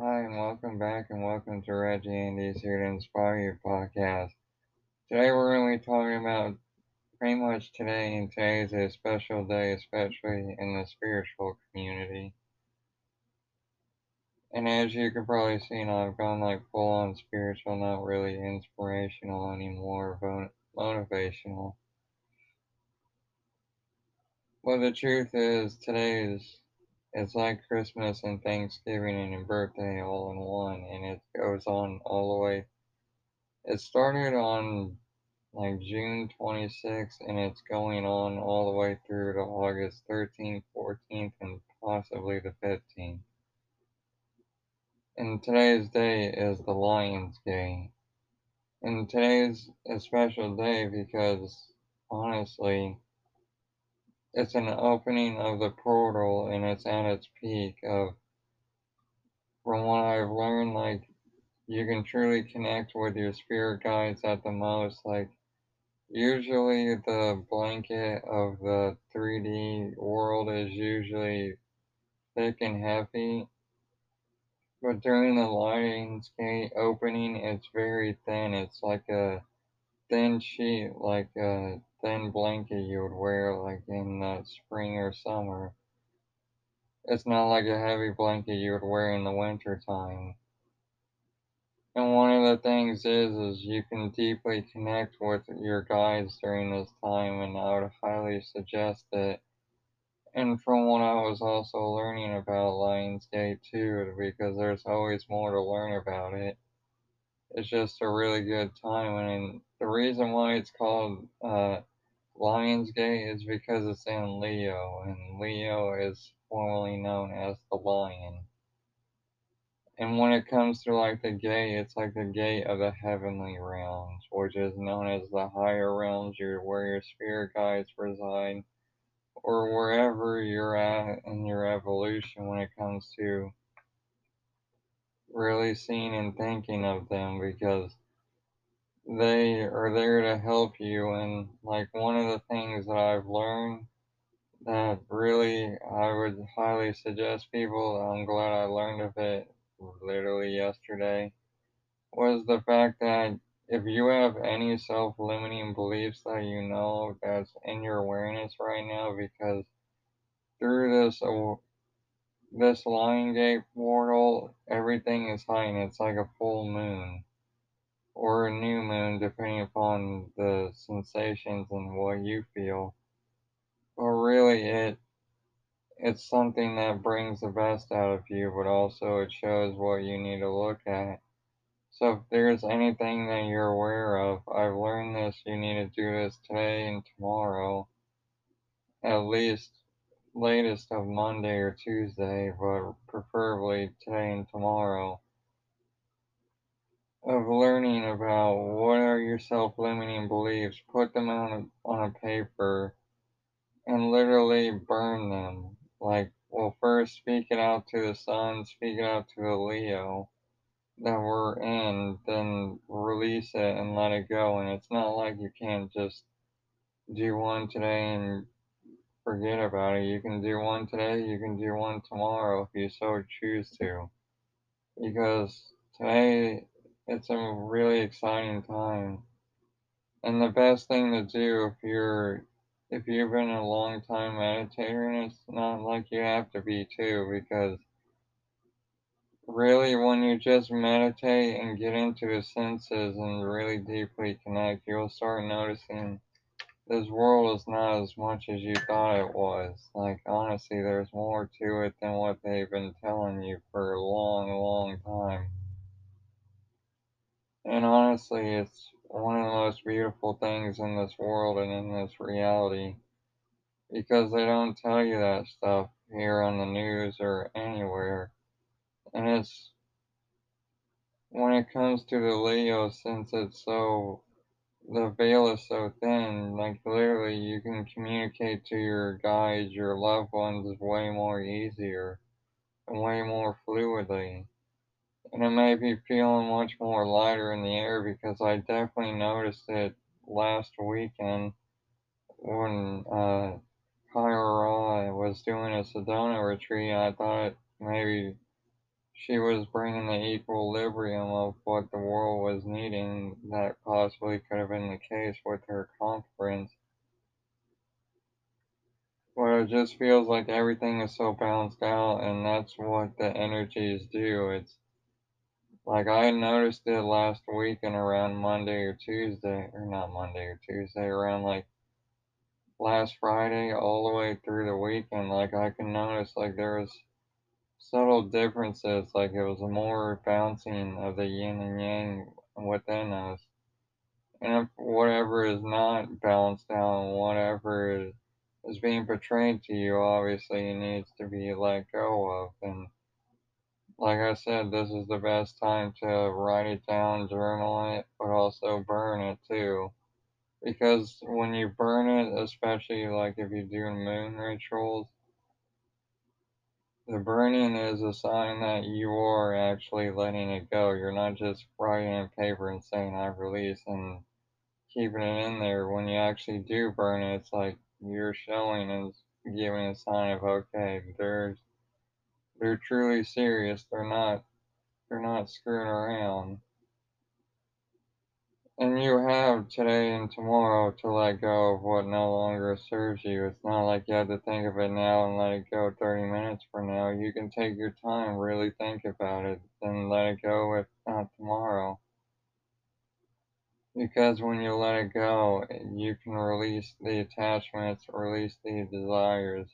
Hi, and welcome back, and welcome to Reggie Andy's Here to Inspire You podcast. Today, we're going to be talking about pretty much today, and today is a special day, especially in the spiritual community. And as you can probably see, now I've gone like full on spiritual, not really inspirational anymore, but motivational. Well, the truth is, today is it's like Christmas and Thanksgiving and your birthday all in one, and it goes on all the way. It started on like June 26th, and it's going on all the way through to August 13th, 14th, and possibly the 15th. And today's day is the Lion's Day. And today's a special day because, honestly, it's an opening of the portal and it's at its peak of from what I've learned, like you can truly connect with your spirit guides at the most. Like usually the blanket of the 3D world is usually thick and heavy. But during the Lion's Gate opening, it's very thin. It's like a thin sheet, like a thin blanket you would wear like in the spring or summer. It's not like a heavy blanket you would wear in the winter time. And one of the things is is you can deeply connect with your guides during this time and I would highly suggest it. And from what I was also learning about Lionsgate too, because there's always more to learn about it. It's just a really good time and the reason why it's called uh, Lionsgate is because it's in Leo, and Leo is formerly known as the lion. And when it comes to like the gate, it's like the gate of the heavenly realms, which is known as the higher realms, where your spirit guides reside, or wherever you're at in your evolution when it comes to really seeing and thinking of them, because they are there to help you. And like one of the things that I've learned that really I would highly suggest people, I'm glad I learned of it literally yesterday, was the fact that if you have any self limiting beliefs that you know that's in your awareness right now, because through this this Lion Gate portal, everything is heightened. It's like a full moon or a new moon, depending upon the sensations and what you feel. But really, it it's something that brings the best out of you, but also it shows what you need to look at. So if there's anything that you're aware of, I've learned this, you need to do this today and tomorrow, at least latest of Monday or Tuesday, but preferably today and tomorrow of learning about what are your self-limiting beliefs, put them on a, on a paper and literally burn them. Like, well, first speak it out to the sun, speak it out to the Leo that we're in, then release it and let it go. And it's not like you can't just do one today and forget about it. You can do one today, you can do one tomorrow if you so choose to. Because today it's a really exciting time. And the best thing to do if you're if you've been a long time meditator and it's not like you have to be too because really when you just meditate and get into the senses and really deeply connect you'll start noticing this world is not as much as you thought it was like honestly there's more to it than what they've been telling you for a long long time and honestly, it's one of the most beautiful things in this world and in this reality because they don't tell you that stuff here on the news or anywhere. And it's when it comes to the Leo, since it's so the veil is so thin, like literally you can communicate to your guides, your loved ones way more easier and way more fluidly and it made me feeling much more lighter in the air because I definitely noticed it last weekend when uh, Kyra was doing a Sedona retreat. I thought maybe she was bringing the equilibrium of what the world was needing that possibly could have been the case with her conference. But it just feels like everything is so balanced out, and that's what the energies do. It's like I noticed it last week and around Monday or Tuesday, or not Monday or Tuesday, around like last Friday all the way through the weekend. Like I can notice like there was subtle differences, like it was more bouncing of the yin and yang within us. And if whatever is not balanced out, whatever is, is being portrayed to you, obviously needs to be let go of. And like I said, this is the best time to write it down, journal it, but also burn it too. Because when you burn it, especially like if you do moon rituals, the burning is a sign that you are actually letting it go. You're not just writing on paper and saying I release and keeping it in there. When you actually do burn it, it's like you're showing and giving a sign of okay, there's they're truly serious. They're not they're not screwing around. And you have today and tomorrow to let go of what no longer serves you. It's not like you have to think of it now and let it go 30 minutes from now. You can take your time, really think about it, then let it go if not tomorrow. Because when you let it go, you can release the attachments, release the desires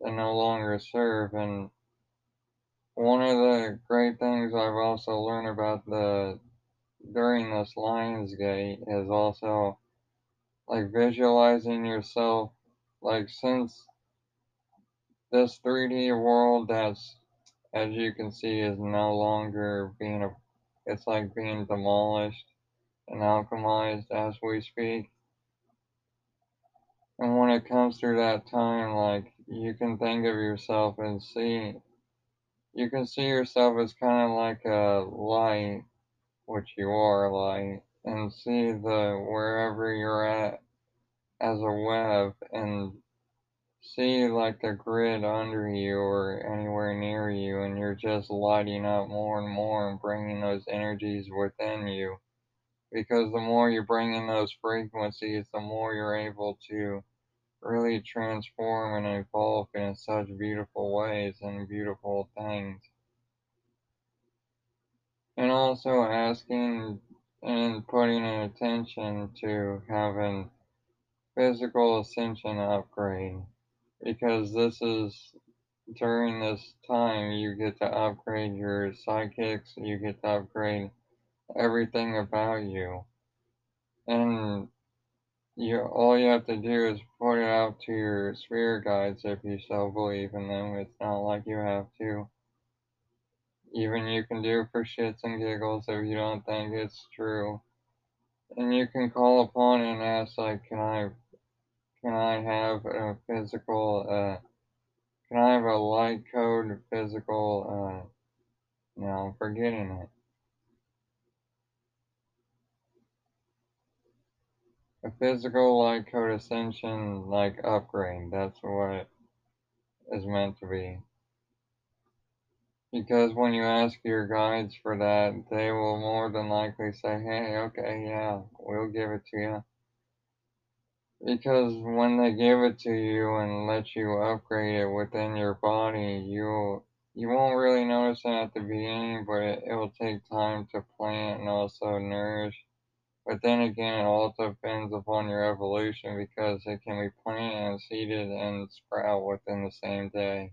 that no longer serve. And one of the great things I've also learned about the during this Lions Gate is also like visualizing yourself like since this 3D world that's as you can see is no longer being a it's like being demolished and alchemized as we speak. And when it comes through that time, like you can think of yourself and see, you can see yourself as kind of like a light, which you are like and see the wherever you're at as a web and see like the grid under you or anywhere near you, and you're just lighting up more and more and bringing those energies within you because the more you bring in those frequencies, the more you're able to really transform and evolve in such beautiful ways and beautiful things. And also asking and putting attention to having physical ascension upgrade because this is during this time you get to upgrade your psychics, you get to upgrade everything about you. And you all you have to do is point it out to your spirit guides if you so believe in them. It's not like you have to. Even you can do for shits and giggles if you don't think it's true. And you can call upon and ask like, can I, can I have a physical, uh, can I have a light code physical, uh, no, I'm forgetting it. a physical like code ascension like upgrade. That's what it is meant to be. Because when you ask your guides for that, they will more than likely say, hey, okay, yeah, we'll give it to you. Because when they give it to you and let you upgrade it within your body, you you won't really notice it at the beginning, but it, it will take time to plant and also nourish but then again, it all depends upon your evolution because it can be planted and seeded and sprout within the same day.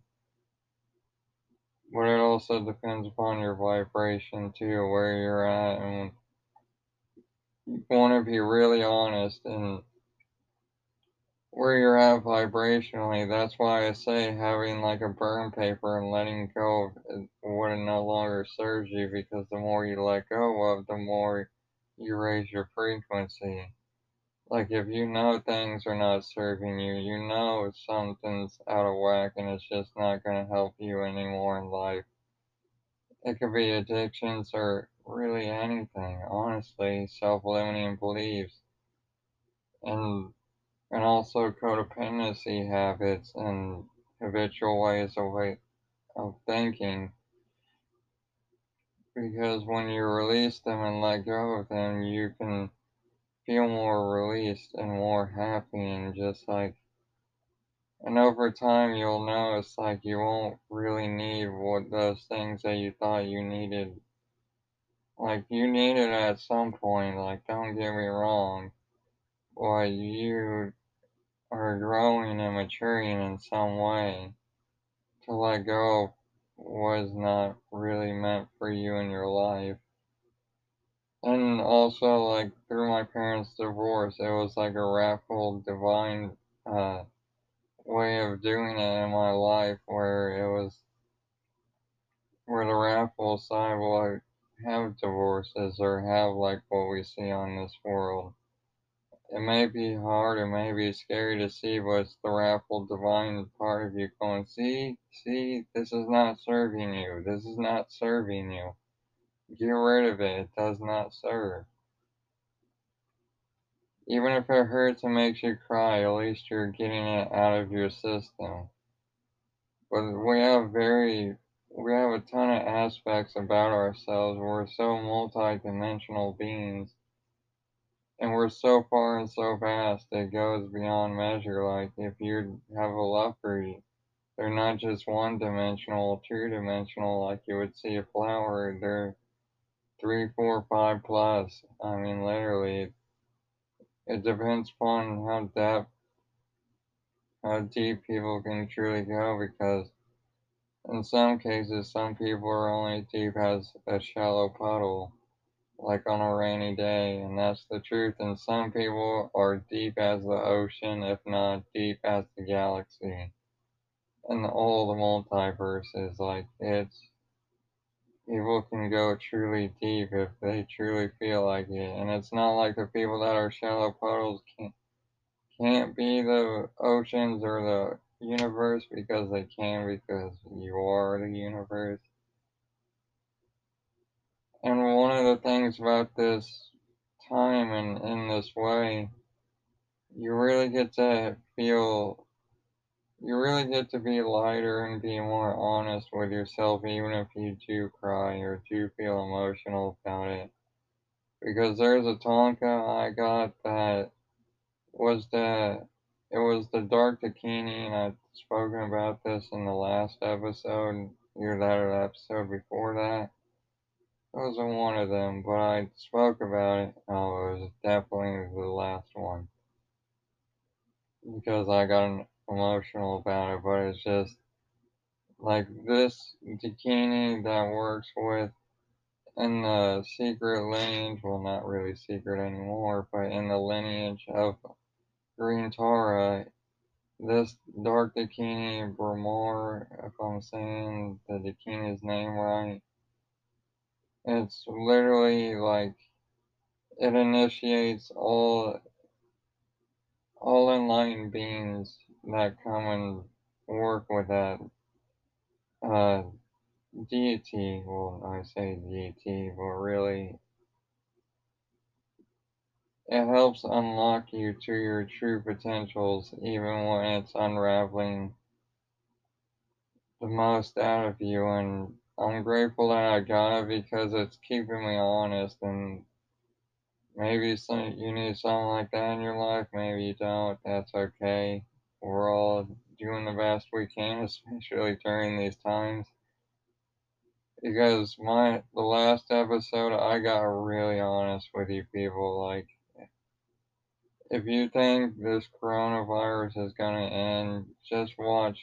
But it also depends upon your vibration too, where you're at, and you want to be really honest and where you're at vibrationally. That's why I say having like a burn paper and letting go of what no longer serves you because the more you let go of, the more you raise your frequency. Like if you know things are not serving you, you know something's out of whack and it's just not going to help you anymore in life. It could be addictions or really anything, honestly, self-limiting beliefs. And and also codependency habits and habitual ways of, way, of thinking because when you release them and let go of them, you can feel more released and more happy and just like and over time you'll notice like you won't really need what those things that you thought you needed. Like you need it at some point like don't get me wrong but you are growing and maturing in some way to let go was not really meant for you in your life And also, like, through my parents' divorce, it was like a raffle divine uh, way of doing it in my life where it was, where the raffle side will like, have divorces or have like what we see on this world. It may be hard, it may be scary to see, but it's the raffle divine part of you going, see, see, this is not serving you. This is not serving you. Get rid of it. It does not serve. Even if it hurts and makes you cry, at least you're getting it out of your system. But we have very, we have a ton of aspects about ourselves. We're so multi-dimensional beings. And we're so far and so vast, it goes beyond measure. Like, if you have a leopard, they're not just one dimensional, two dimensional, like you would see a flower. They're three, four, five plus. I mean, literally, it depends upon how depth how deep people can truly go because in some cases some people are only deep as a shallow puddle like on a rainy day and that's the truth and some people are deep as the ocean if not deep as the galaxy and all the multiverse is like it's people can go truly deep if they truly feel like it and it's not like the people that are shallow puddles can't can't be the oceans or the universe because they can because you are the universe. And one of the things about this time and in this way, you really get to feel, you really get to be lighter and be more honest with yourself, even if you do cry or do feel emotional about it. Because there's a thangka I got that was the it was the Dark Dakini, and I've spoken about this in the last episode, either that or the episode before that. It wasn't one of them, but I spoke about it. Oh, it was definitely the last one because I got emotional about it. But it's just like this Dakini that works with in the secret lineage. Well, not really secret anymore, but in the lineage of Green Tara, This Dark Dakini Bramor, if I'm saying the Dakini's name right, it's literally like it initiates all all enlightened beings that come and work with that uh, deity. Well, I say deity, but really it helps unlock you to your true potentials, even when it's unraveling the most out of you. And I'm grateful that I got it because it's keeping me honest and maybe some you need something like that in your life, maybe you don't, that's okay. We're all doing the best we can, especially during these times. Because my the last episode I got really honest with you people, like if you think this coronavirus is gonna end, just watch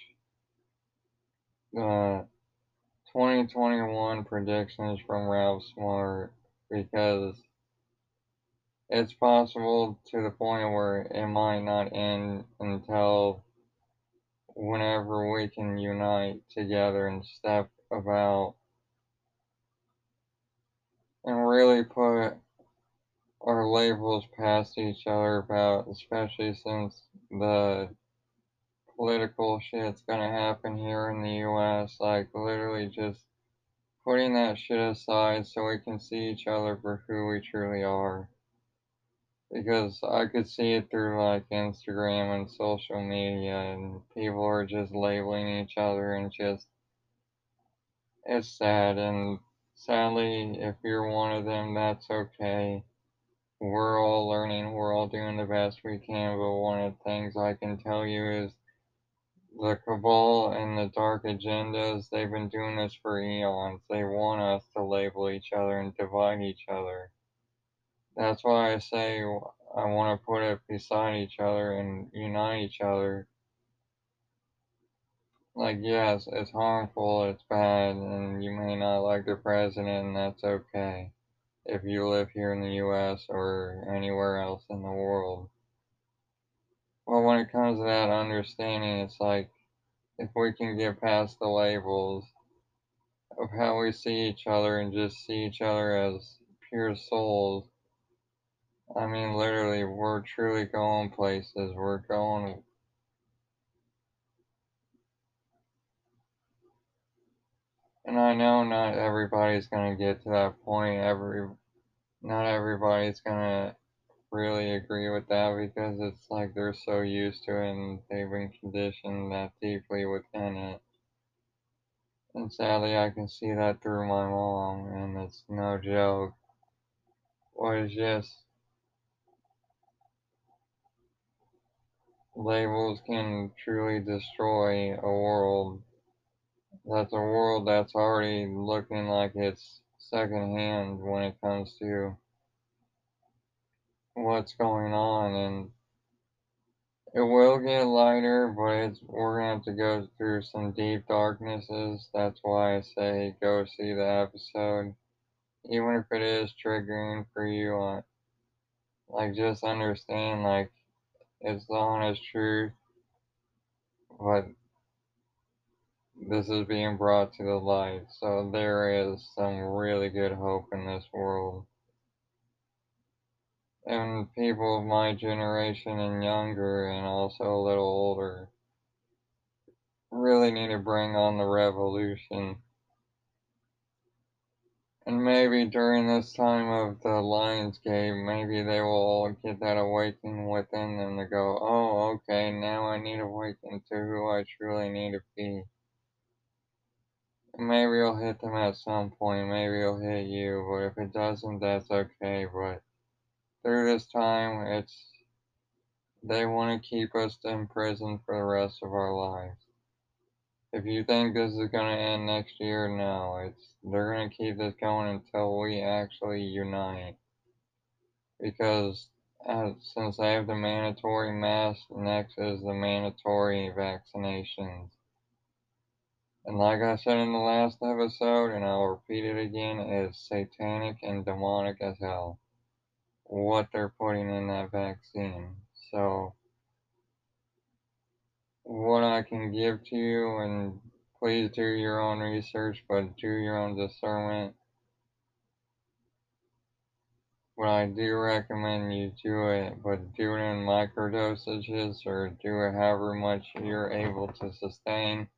the 2021 predictions from Ralph Smart because it's possible to the point where it might not end until whenever we can unite together and step about and really put our labels past each other about, especially since the political shit's gonna happen here in the US, like literally just putting that shit aside so we can see each other for who we truly are. Because I could see it through like Instagram and social media, and people are just labeling each other, and just it's sad. And sadly, if you're one of them, that's okay. We're all learning, we're all doing the best we can, but one of the things I can tell you is the cabal and the dark agendas, they've been doing this for eons. They want us to label each other and divide each other. That's why I say I want to put it beside each other and unite each other. Like, yes, it's harmful, it's bad, and you may not like the president, and that's okay if you live here in the US or anywhere else in the world. Well, when it comes to that understanding, it's like if we can get past the labels of how we see each other and just see each other as pure souls. I mean, literally, we're truly going places. We're going. And I know not everybody's gonna get to that point. Every, not everybody's gonna really agree with that because it's like they're so used to it and they've been conditioned that deeply within it. And sadly, I can see that through my mom, and it's no joke. What is just labels can truly destroy a world. That's a world that's already looking like it's secondhand when it comes to what's going on and it will get lighter but it's we're gonna have to go through some deep darknesses that's why i say go see the episode even if it is triggering for you uh, like just understand like it's the honest truth but this is being brought to the light so there is some really good hope in this world and people of my generation and younger and also a little older really need to bring on the revolution. And maybe during this time of the Lions Gate, maybe they will all get that awakening within them to go, oh, okay, now I need to awaken to who I truly need to be. Maybe it'll hit them at some point, maybe it'll hit you, but if it doesn't, that's okay. But through this time, it's they want to keep us in prison for the rest of our lives. If you think this is going to end next year, no, it's they're going to keep this going until we actually unite. Because uh, since they have the mandatory mask, next is the mandatory vaccinations. And like I said in the last episode, and I'll repeat it again, it's satanic and demonic as hell what they're putting in that vaccine. So, what I can give to you, and please do your own research, but do your own discernment. But I do recommend you do it, but do it in micro dosages or do it however much you're able to sustain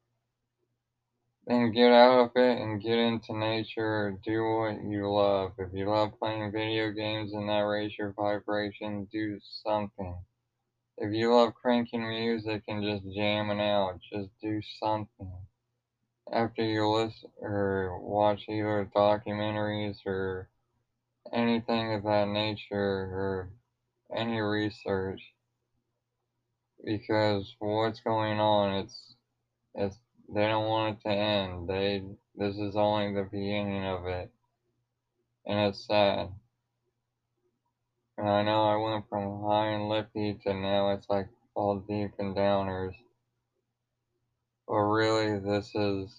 then get out of it and get into nature. Do what you love. If you love playing video games and that raise your vibration, do something. If you love cranking music and just jamming out, just do something. After you listen or watch either documentaries or anything of that nature or any research, because what's going on, it's it's they don't want it to end. They this is only the beginning of it. And it's sad. And I know I went from high and lifty to now it's like all deep and downers. But really this is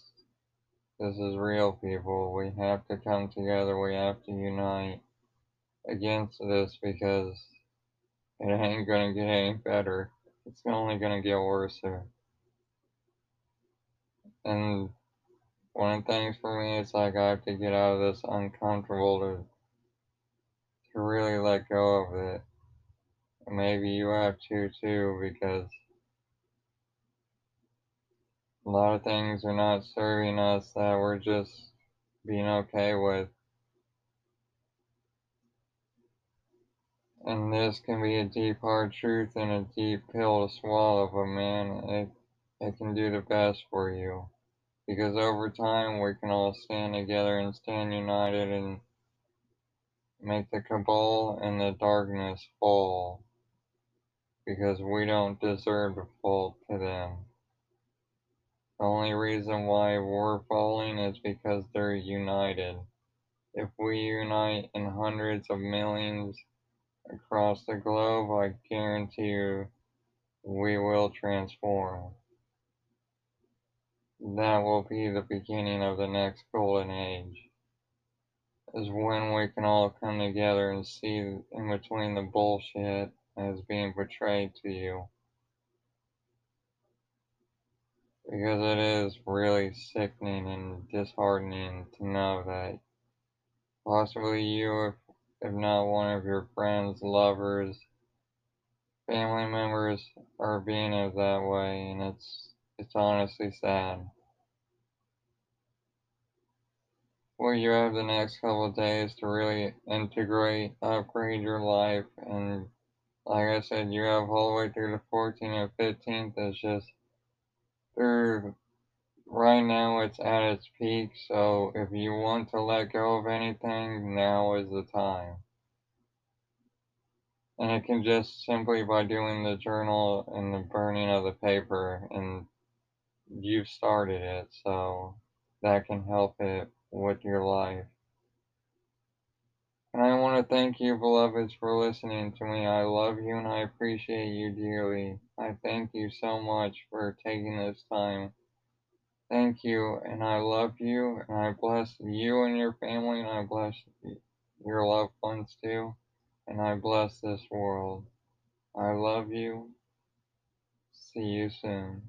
this is real people. We have to come together, we have to unite against this because it ain't gonna get any better. It's only gonna get worse. And one of the things for me it's like I have to get out of this uncomfortable to to really let go of it. And maybe you have to too because a lot of things are not serving us that we're just being okay with. And this can be a deep hard truth and a deep pill to swallow, but man, it it can do the best for you Because over time we can all stand together and stand united and make the cabal and the darkness fall. Because we don't deserve to fall to them. The only reason why we're falling is because they're united. If we unite in hundreds of millions across the globe, I guarantee you we will transform. That will be the beginning of the next golden age. Is when we can all come together and see in between the bullshit that is being portrayed to you. Because it is really sickening and disheartening to know that possibly you, if, if not one of your friends, lovers, family members, are being it that way, and it's it's honestly sad. Well, you have the next couple of days to really integrate, upgrade your life, and like I said, you have all the way through the 14th and 15th. It's just through right now it's at its peak. So if you want to let go of anything, now is the time. And it can just simply by doing the journal and the burning of the paper, and you've started it, so that can help it with your life. And I want to thank you, beloveds, for listening to me. I love you and I appreciate you dearly. I thank you so much for taking this time. Thank you, and I love you, and I bless you and your family, and I bless your loved ones too, and I bless this world. I love you. See you soon.